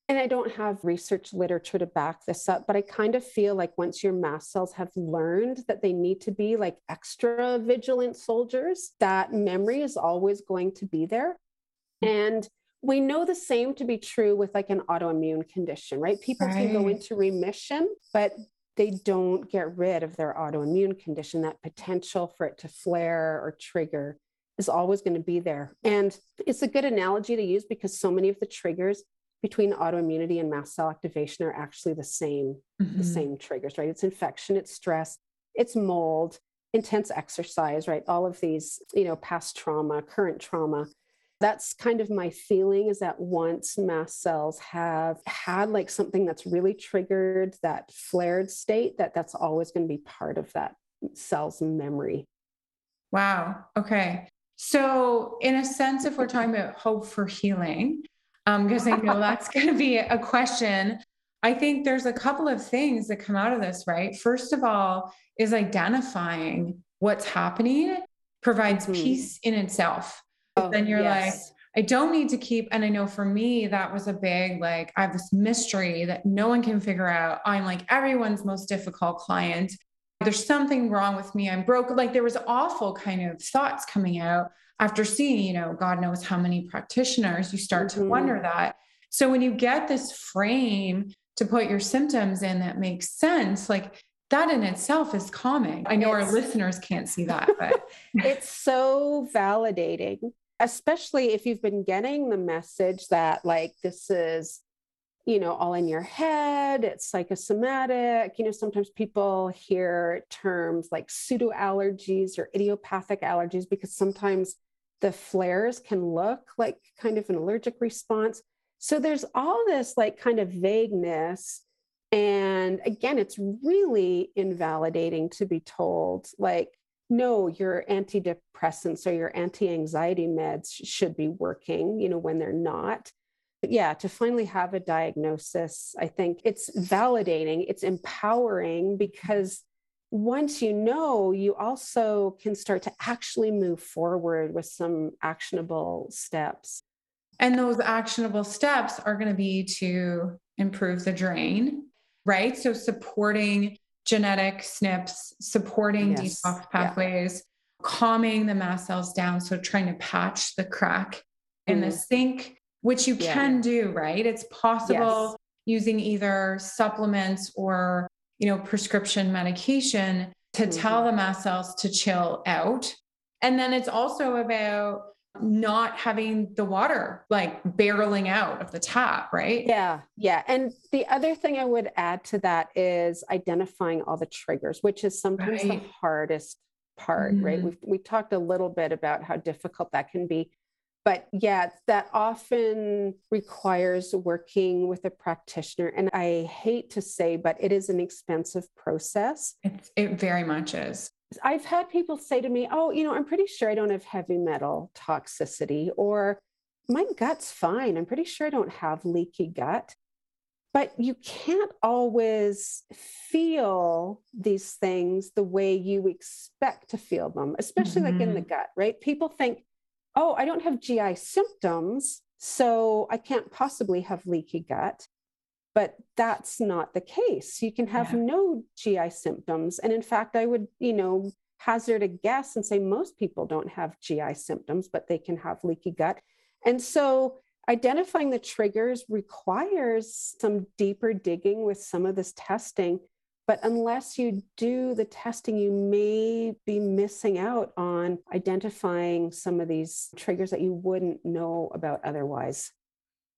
And I don't have research literature to back this up, but I kind of feel like once your mast cells have learned that they need to be like extra vigilant soldiers, that memory is always going to be there. And we know the same to be true with like an autoimmune condition, right? People right. can go into remission, but they don't get rid of their autoimmune condition. That potential for it to flare or trigger is always going to be there. And it's a good analogy to use because so many of the triggers between autoimmunity and mast cell activation are actually the same, mm-hmm. the same triggers, right? It's infection, it's stress, it's mold, intense exercise, right? All of these, you know, past trauma, current trauma. That's kind of my feeling is that once mast cells have had like something that's really triggered that flared state, that that's always going to be part of that cell's memory. Wow. Okay. So, in a sense, if we're talking about hope for healing, because um, I know that's going to be a question, I think there's a couple of things that come out of this, right? First of all, is identifying what's happening provides mm-hmm. peace in itself. Oh, then you're yes. like, I don't need to keep, and I know for me, that was a big, like, I have this mystery that no one can figure out. I'm like everyone's most difficult client there's something wrong with me. I'm broke. Like there was awful kind of thoughts coming out after seeing, you know, God knows how many practitioners, you start mm-hmm. to wonder that. So when you get this frame to put your symptoms in that makes sense, like that in itself is calming. I know it's, our listeners can't see that, but it's so validating, especially if you've been getting the message that like this is you know, all in your head, it's psychosomatic. You know, sometimes people hear terms like pseudo allergies or idiopathic allergies because sometimes the flares can look like kind of an allergic response. So there's all this like kind of vagueness. And again, it's really invalidating to be told, like, no, your antidepressants or your anti anxiety meds should be working, you know, when they're not yeah, to finally have a diagnosis, I think it's validating, it's empowering because once you know, you also can start to actually move forward with some actionable steps. And those actionable steps are going to be to improve the drain, right? So supporting genetic SNPs, supporting yes. detox pathways, yeah. calming the mast cells down. So trying to patch the crack in mm. the sink which you yeah. can do, right? It's possible yes. using either supplements or, you know, prescription medication to mm-hmm. tell the mast cells to chill out. And then it's also about not having the water like barreling out of the tap, right? Yeah. Yeah. And the other thing I would add to that is identifying all the triggers, which is sometimes right. the hardest part, mm-hmm. right? We've we talked a little bit about how difficult that can be but yeah, that often requires working with a practitioner. And I hate to say, but it is an expensive process. It, it very much is. I've had people say to me, Oh, you know, I'm pretty sure I don't have heavy metal toxicity, or my gut's fine. I'm pretty sure I don't have leaky gut. But you can't always feel these things the way you expect to feel them, especially mm-hmm. like in the mm-hmm. gut, right? People think, oh, I don't have GI symptoms, so I can't possibly have leaky gut. But that's not the case. You can have yeah. no GI symptoms. And in fact, I would, you know, hazard a guess and say most people don't have GI symptoms, but they can have leaky gut. And so identifying the triggers requires some deeper digging with some of this testing but unless you do the testing, you may be missing out on identifying some of these triggers that you wouldn't know about otherwise.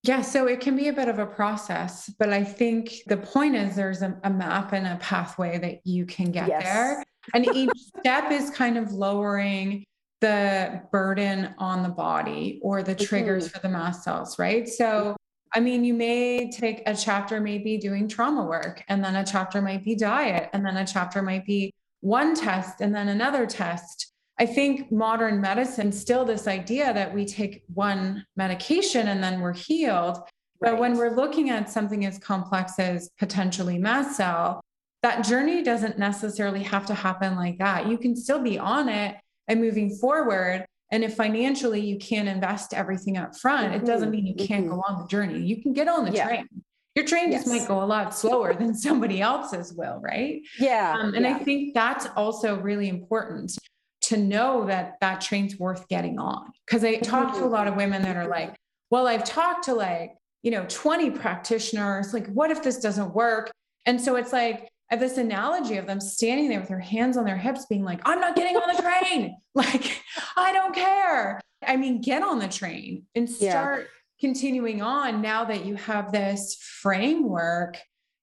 Yeah, so it can be a bit of a process, but I think the point is there's a, a map and a pathway that you can get yes. there. And each step is kind of lowering the burden on the body or the triggers mm-hmm. for the mast cells, right? So I mean, you may take a chapter, maybe doing trauma work, and then a chapter might be diet, and then a chapter might be one test and then another test. I think modern medicine still this idea that we take one medication and then we're healed. Right. But when we're looking at something as complex as potentially mast cell, that journey doesn't necessarily have to happen like that. You can still be on it and moving forward. And if financially you can't invest everything up front, mm-hmm. it doesn't mean you can't mm-hmm. go on the journey. You can get on the yeah. train. Your train yes. just might go a lot slower than somebody else's will, right? Yeah. Um, and yeah. I think that's also really important to know that that train's worth getting on. Because I talk to a lot of women that are like, well, I've talked to like, you know, 20 practitioners. Like, what if this doesn't work? And so it's like, I have this analogy of them standing there with their hands on their hips, being like, I'm not getting on the train. like, I don't care. I mean, get on the train and start yeah. continuing on now that you have this framework.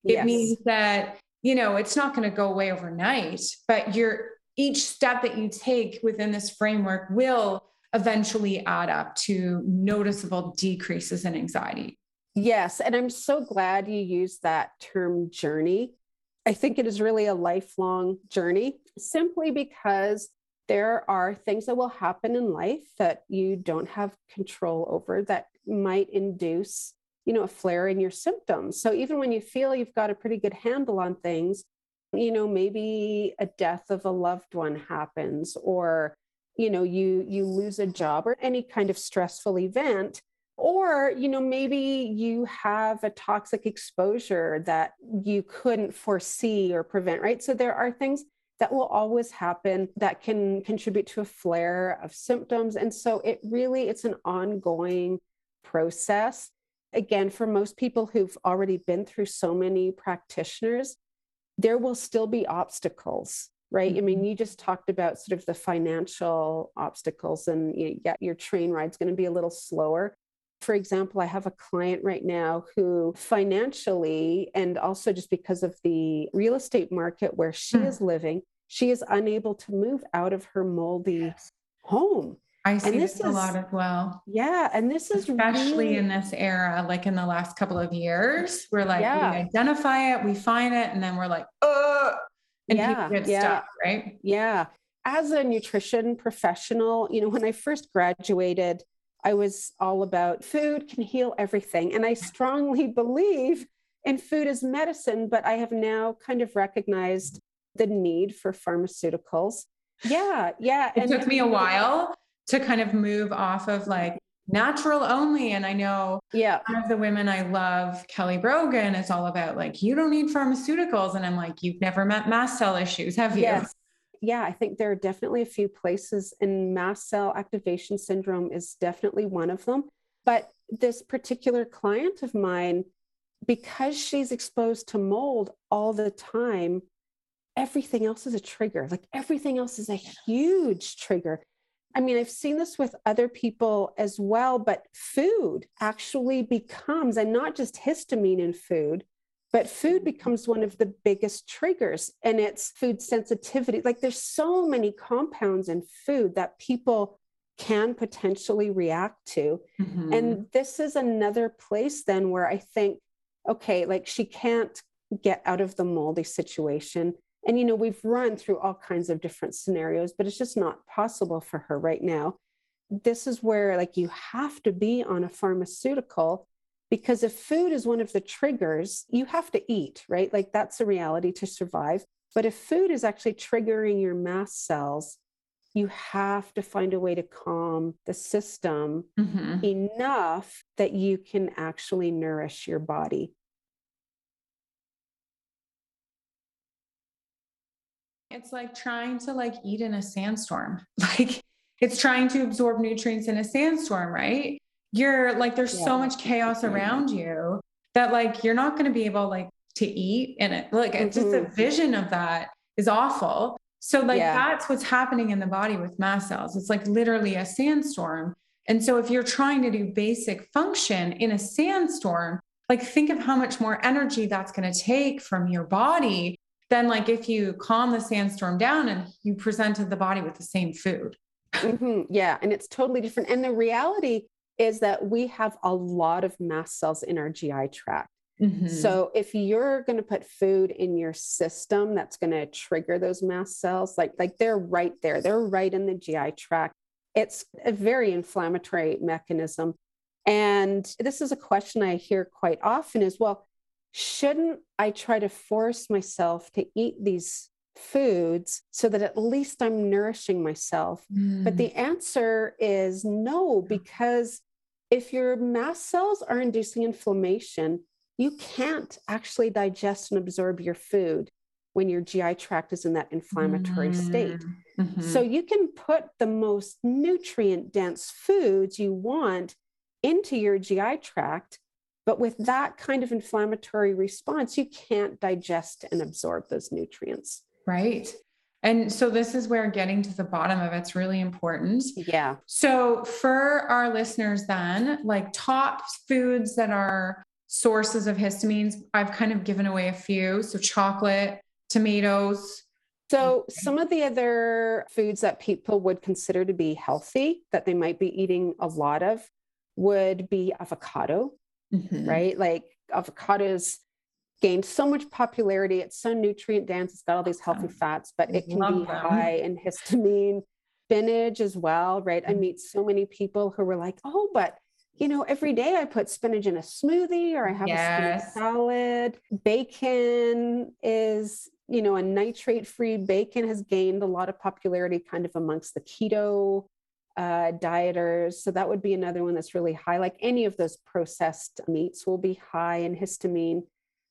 It yes. means that, you know, it's not going to go away overnight, but you're each step that you take within this framework will eventually add up to noticeable decreases in anxiety. Yes. And I'm so glad you used that term journey I think it is really a lifelong journey simply because there are things that will happen in life that you don't have control over that might induce you know a flare in your symptoms. So even when you feel you've got a pretty good handle on things you know maybe a death of a loved one happens or you know you you lose a job or any kind of stressful event or you know maybe you have a toxic exposure that you couldn't foresee or prevent right so there are things that will always happen that can contribute to a flare of symptoms and so it really it's an ongoing process again for most people who've already been through so many practitioners there will still be obstacles right mm-hmm. i mean mm-hmm. you just talked about sort of the financial obstacles and you know, yeah your train ride's going to be a little slower for example, I have a client right now who financially, and also just because of the real estate market where she mm. is living, she is unable to move out of her moldy yes. home. I see this, this is, a lot as well. Yeah. And this is especially really, in this era, like in the last couple of years, we're like, yeah. we identify it, we find it, and then we're like, oh, and yeah, people get yeah. stuck, right? Yeah. As a nutrition professional, you know, when I first graduated, I was all about food can heal everything. And I strongly believe in food as medicine, but I have now kind of recognized the need for pharmaceuticals. Yeah, yeah. It and, took me a while to kind of move off of like natural only. And I know yeah. one of the women I love, Kelly Brogan, is all about like, you don't need pharmaceuticals. And I'm like, you've never met mast cell issues, have you? Yes yeah, I think there are definitely a few places, and mast cell activation syndrome is definitely one of them. But this particular client of mine, because she's exposed to mold all the time, everything else is a trigger. Like everything else is a huge trigger. I mean, I've seen this with other people as well, but food actually becomes, and not just histamine in food, but food becomes one of the biggest triggers and it's food sensitivity. Like there's so many compounds in food that people can potentially react to. Mm-hmm. and this is another place then where i think okay like she can't get out of the moldy situation. And you know we've run through all kinds of different scenarios but it's just not possible for her right now. This is where like you have to be on a pharmaceutical because if food is one of the triggers, you have to eat, right? Like that's a reality to survive. But if food is actually triggering your mast cells, you have to find a way to calm the system mm-hmm. enough that you can actually nourish your body. It's like trying to like eat in a sandstorm. Like it's trying to absorb nutrients in a sandstorm, right? You're like there's yeah. so much chaos around you that like you're not going to be able like to eat in it like mm-hmm. just the mm-hmm. vision of that is awful so like yeah. that's what's happening in the body with mast cells it's like literally a sandstorm and so if you're trying to do basic function in a sandstorm like think of how much more energy that's going to take from your body than like if you calm the sandstorm down and you presented the body with the same food mm-hmm. yeah and it's totally different and the reality is that we have a lot of mast cells in our GI tract. Mm-hmm. So if you're going to put food in your system that's going to trigger those mast cells, like like they're right there. They're right in the GI tract. It's a very inflammatory mechanism. And this is a question I hear quite often is well, shouldn't I try to force myself to eat these foods so that at least I'm nourishing myself? Mm. But the answer is no, because if your mast cells are inducing inflammation, you can't actually digest and absorb your food when your GI tract is in that inflammatory mm-hmm. state. Mm-hmm. So you can put the most nutrient dense foods you want into your GI tract. But with that kind of inflammatory response, you can't digest and absorb those nutrients. Right. And so this is where getting to the bottom of it's really important. Yeah. So for our listeners then, like top foods that are sources of histamines, I've kind of given away a few. So chocolate, tomatoes. So some of the other foods that people would consider to be healthy that they might be eating a lot of would be avocado, mm-hmm. right? Like avocados gained so much popularity. It's so nutrient dense. It's got all these healthy fats, but it can Love be them. high in histamine. Spinach as well, right? I meet so many people who were like, oh, but you know, every day I put spinach in a smoothie or I have yes. a spinach salad. Bacon is, you know, a nitrate free bacon has gained a lot of popularity kind of amongst the keto uh, dieters. So that would be another one that's really high. Like any of those processed meats will be high in histamine.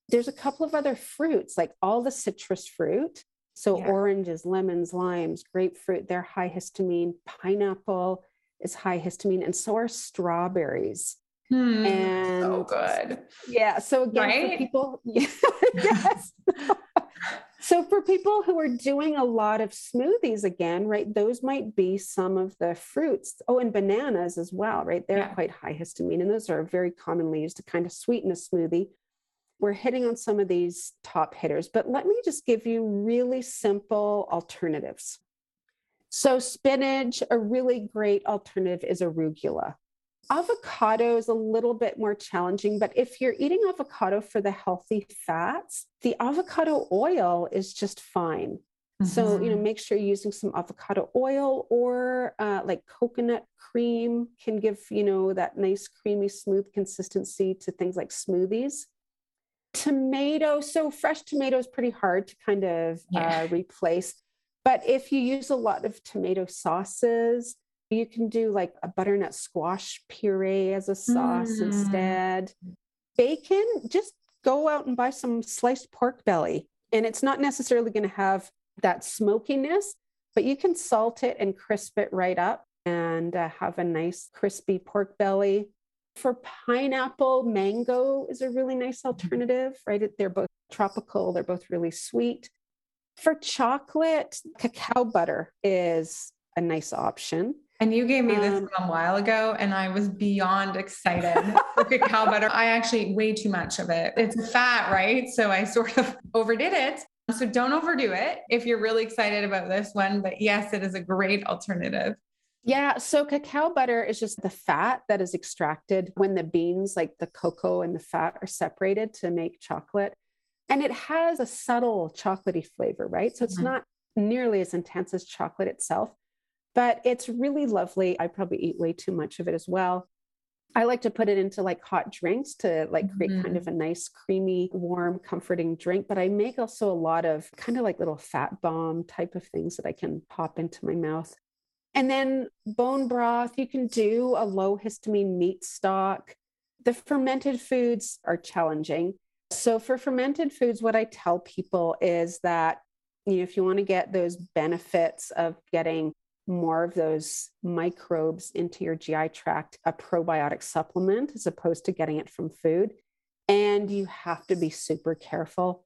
There's a couple of other fruits, like all the citrus fruit. So yeah. oranges, lemons, limes, grapefruit, they're high histamine. Pineapple is high histamine, and so are strawberries. Hmm, and so good. Yeah. So again, right? for people, yes. so for people who are doing a lot of smoothies again, right? Those might be some of the fruits. Oh, and bananas as well, right? They're yeah. quite high histamine, and those are very commonly used to kind of sweeten a smoothie we're hitting on some of these top hitters, but let me just give you really simple alternatives. So, spinach, a really great alternative is arugula. Avocado is a little bit more challenging, but if you're eating avocado for the healthy fats, the avocado oil is just fine. Mm-hmm. So, you know, mm-hmm. make sure you're using some avocado oil or uh, like coconut cream can give, you know, that nice, creamy, smooth consistency to things like smoothies tomato so fresh tomato is pretty hard to kind of yeah. uh, replace but if you use a lot of tomato sauces you can do like a butternut squash puree as a sauce mm. instead bacon just go out and buy some sliced pork belly and it's not necessarily going to have that smokiness but you can salt it and crisp it right up and uh, have a nice crispy pork belly for pineapple, mango is a really nice alternative, right? They're both tropical, they're both really sweet. For chocolate, cacao butter is a nice option. And you gave me this um, a while ago, and I was beyond excited for cacao butter. I actually way too much of it. It's fat, right? So I sort of overdid it. So don't overdo it if you're really excited about this one. But yes, it is a great alternative. Yeah. So cacao butter is just the fat that is extracted when the beans, like the cocoa and the fat, are separated to make chocolate. And it has a subtle chocolatey flavor, right? So it's mm-hmm. not nearly as intense as chocolate itself, but it's really lovely. I probably eat way too much of it as well. I like to put it into like hot drinks to like create mm-hmm. kind of a nice, creamy, warm, comforting drink. But I make also a lot of kind of like little fat bomb type of things that I can pop into my mouth. And then bone broth, you can do a low histamine meat stock. The fermented foods are challenging. So, for fermented foods, what I tell people is that you know, if you want to get those benefits of getting more of those microbes into your GI tract, a probiotic supplement as opposed to getting it from food. And you have to be super careful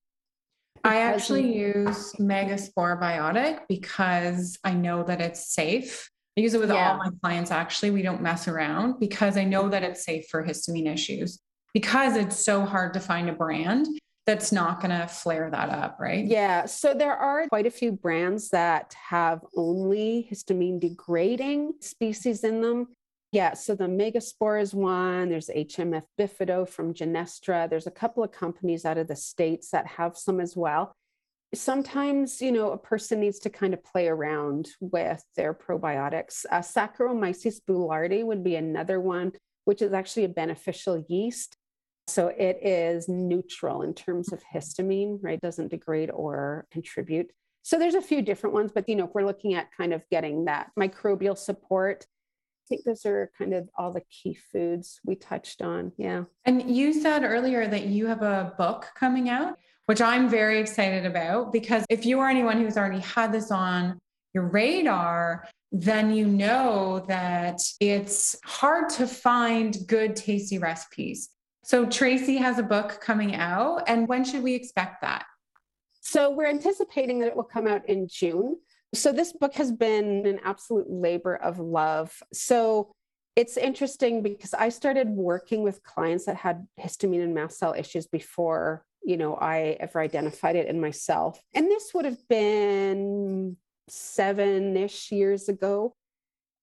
I actually use Megaspore Biotic because I know that it's safe. I use it with yeah. all my clients actually. We don't mess around because I know that it's safe for histamine issues because it's so hard to find a brand that's not going to flare that up, right? Yeah. So there are quite a few brands that have only histamine degrading species in them. Yeah, so the Megaspore is one. There's HMF Bifido from Genestra. There's a couple of companies out of the States that have some as well. Sometimes, you know, a person needs to kind of play around with their probiotics. Uh, Saccharomyces boulardii would be another one, which is actually a beneficial yeast. So it is neutral in terms of histamine, right? Doesn't degrade or contribute. So there's a few different ones, but you know, if we're looking at kind of getting that microbial support, think those are kind of all the key foods we touched on. Yeah. And you said earlier that you have a book coming out, which I'm very excited about because if you are anyone who's already had this on your radar, then you know that it's hard to find good, tasty recipes. So, Tracey has a book coming out. And when should we expect that? So, we're anticipating that it will come out in June. So, this book has been an absolute labor of love. So, it's interesting because I started working with clients that had histamine and mast cell issues before, you know, I ever identified it in myself. And this would have been seven ish years ago.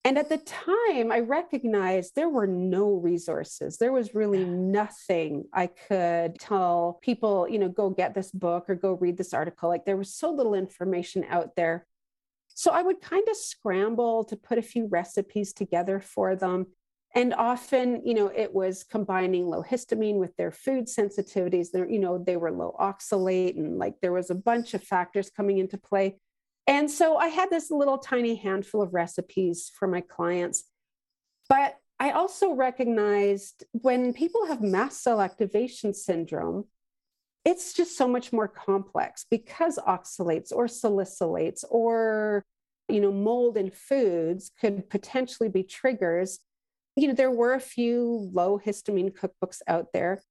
And at the time, I recognized there were no resources. There was really nothing I could tell people, you know, go get this book or go read this article. Like there was so little information out there. So I would kind of scramble to put a few recipes together for them. And often, you know, it was combining low histamine with their food sensitivities. There, you know, they were low oxalate and like there was a bunch of factors coming into play. And so I had this little tiny handful of recipes for my clients. But I also recognized when people have mast cell activation syndrome, it's just so much more complex because oxalates or salicylates or you know mold in foods could potentially be triggers. You know there were a few low histamine cookbooks out there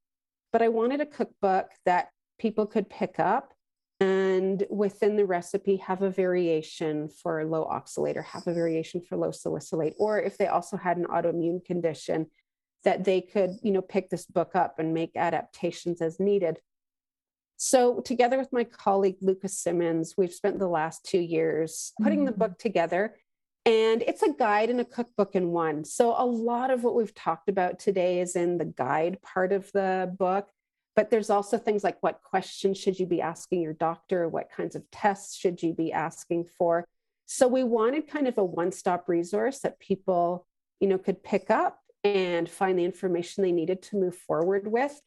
but i wanted a cookbook that people could pick up and within the recipe have a variation for low oxalate or have a variation for low salicylate or if they also had an autoimmune condition that they could you know pick this book up and make adaptations as needed so together with my colleague lucas simmons we've spent the last two years putting mm-hmm. the book together and it's a guide and a cookbook in one so a lot of what we've talked about today is in the guide part of the book but there's also things like what questions should you be asking your doctor? What kinds of tests should you be asking for? So we wanted kind of a one-stop resource that people, you know, could pick up and find the information they needed to move forward with.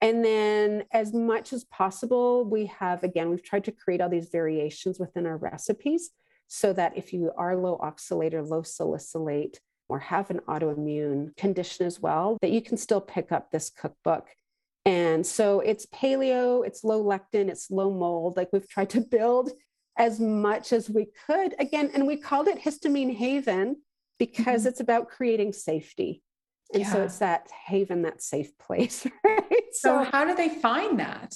And then, as much as possible, we have again, we've tried to create all these variations within our recipes so that if you are low oxalate or low salicylate or have an autoimmune condition as well, that you can still pick up this cookbook and so it's paleo, it's low lectin, it's low mold. Like we've tried to build as much as we could. Again, and we called it Histamine Haven because mm-hmm. it's about creating safety. And yeah. so it's that haven, that safe place, right? So, so, how do they find that?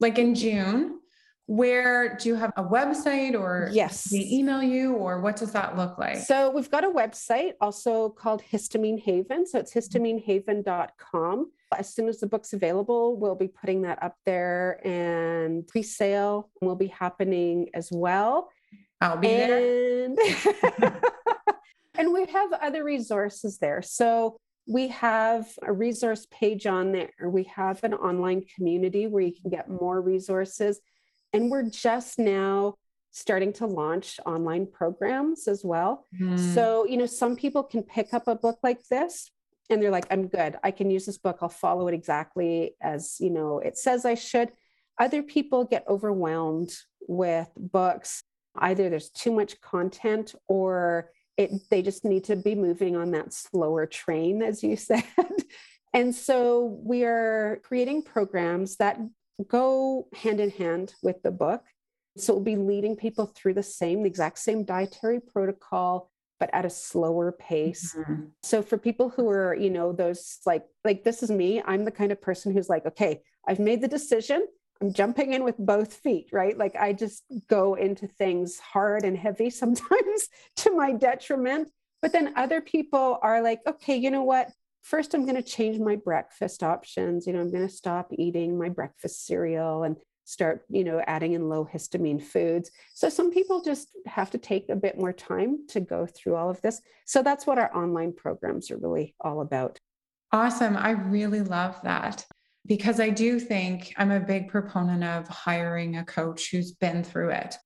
Like in June, where do you have a website or yes. they email you or what does that look like? So we've got a website also called histamine haven. So it's histaminehaven.com as soon as the book's available we'll be putting that up there and pre-sale will be happening as well. I'll be and, there and we have other resources there. So we have a resource page on there we have an online community where you can get more resources and we're just now starting to launch online programs as well. Mm. So, you know, some people can pick up a book like this and they're like, I'm good. I can use this book. I'll follow it exactly as, you know, it says I should. Other people get overwhelmed with books. Either there's too much content or it they just need to be moving on that slower train, as you said. and so we are creating programs that go hand in hand with the book. So we'll be leading people through the same, the exact same dietary protocol, but at a slower pace. Mm-hmm. So for people who are, you know, those like, like this is me, I'm the kind of person who's like, okay, I've made the decision. I'm jumping in with both feet, right? Like I just go into things hard and heavy sometimes to my detriment. But then other people are like, okay, you know what? first I'm going to change my breakfast options. You know, I'm going to stop eating my breakfast cereal and start, you know, adding in low histamine foods. So some people just have to take a bit more time to go through all of this. So that's what our online programs are really all about. Awesome. I really love that because I do think I'm a big proponent of hiring a coach who's been through it,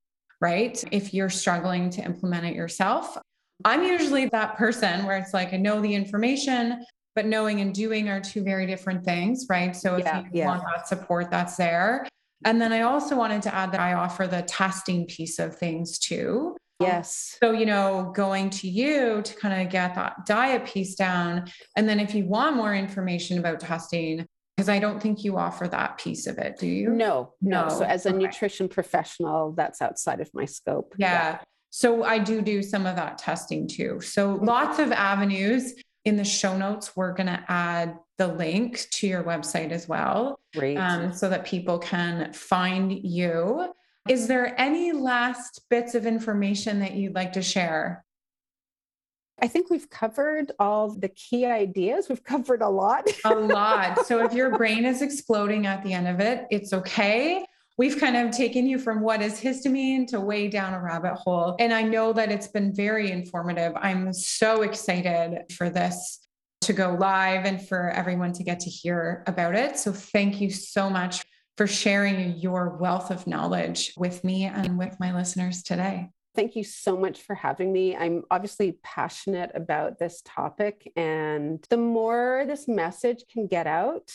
right? If you're struggling to implement it yourself, I'm usually that person where it's like, I know the information, but knowing and doing are two very different things, right? So if yeah, you yeah. want that support, that's there. And then I also wanted to add that I offer the testing piece of things too. Yes. So, you know, going to you to kind of get that diet piece down. And then if you want more information about testing, because I don't think you offer that piece of it, do you? No, no. no. So, as a okay. nutrition professional, that's outside of my scope. Yeah. yeah. So I do do some of that testing too. So lots of avenues. In the show notes, we're going to add the link to your website as well. Great. Um, so that people can find you. Is there any last bits of information that you'd like to share? I think we've covered all the key ideas. We've covered a lot. a lot. So if your brain is exploding at the end of it, it's okay. We've kind of taken you from what is histamine to way down a rabbit hole. And I know that it's been very informative. I'm so excited for this to go live and for everyone to get to hear about it. So thank you so much for sharing your wealth of knowledge with me and with my listeners today. Thank you so much for having me. I'm obviously passionate about this topic, and the more this message can get out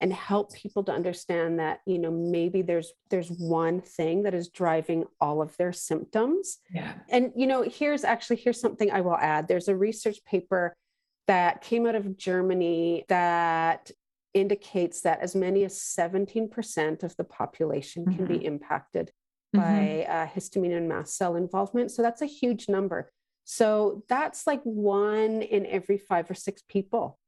and help people to understand that you know maybe there's there's one thing that is driving all of their symptoms yeah and you know here's actually here's something i will add there's a research paper that came out of germany that indicates that as many as 17% of the population mm-hmm. can be mm-hmm. impacted mm-hmm. by uh, histamine and mast cell involvement. So that's a huge number. So that's like one in every five or six people.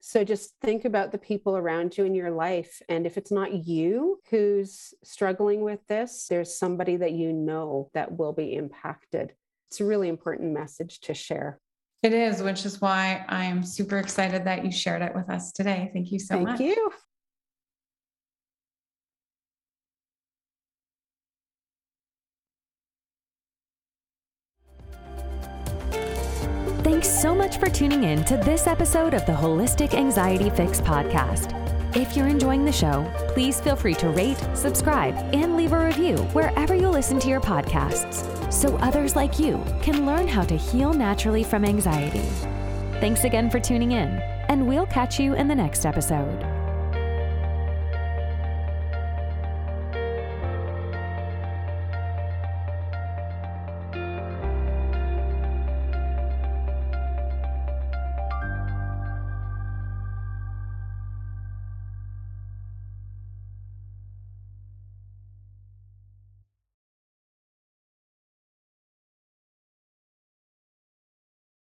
So just think about the people around you in your life. And if it's not you who's struggling with this, there's somebody that you know that will be impacted. It's a really important message to share. It is, which is why I'm super excited that you shared it with us today. Thank you so Thank much. Thank you. For tuning in to this episode of the Holistic Anxiety Fix podcast. If you're enjoying the show, please feel free to rate, subscribe, and leave a review wherever you listen to your podcasts so others like you can learn how to heal naturally from anxiety. Thanks again for tuning in, and we'll catch you in the next episode.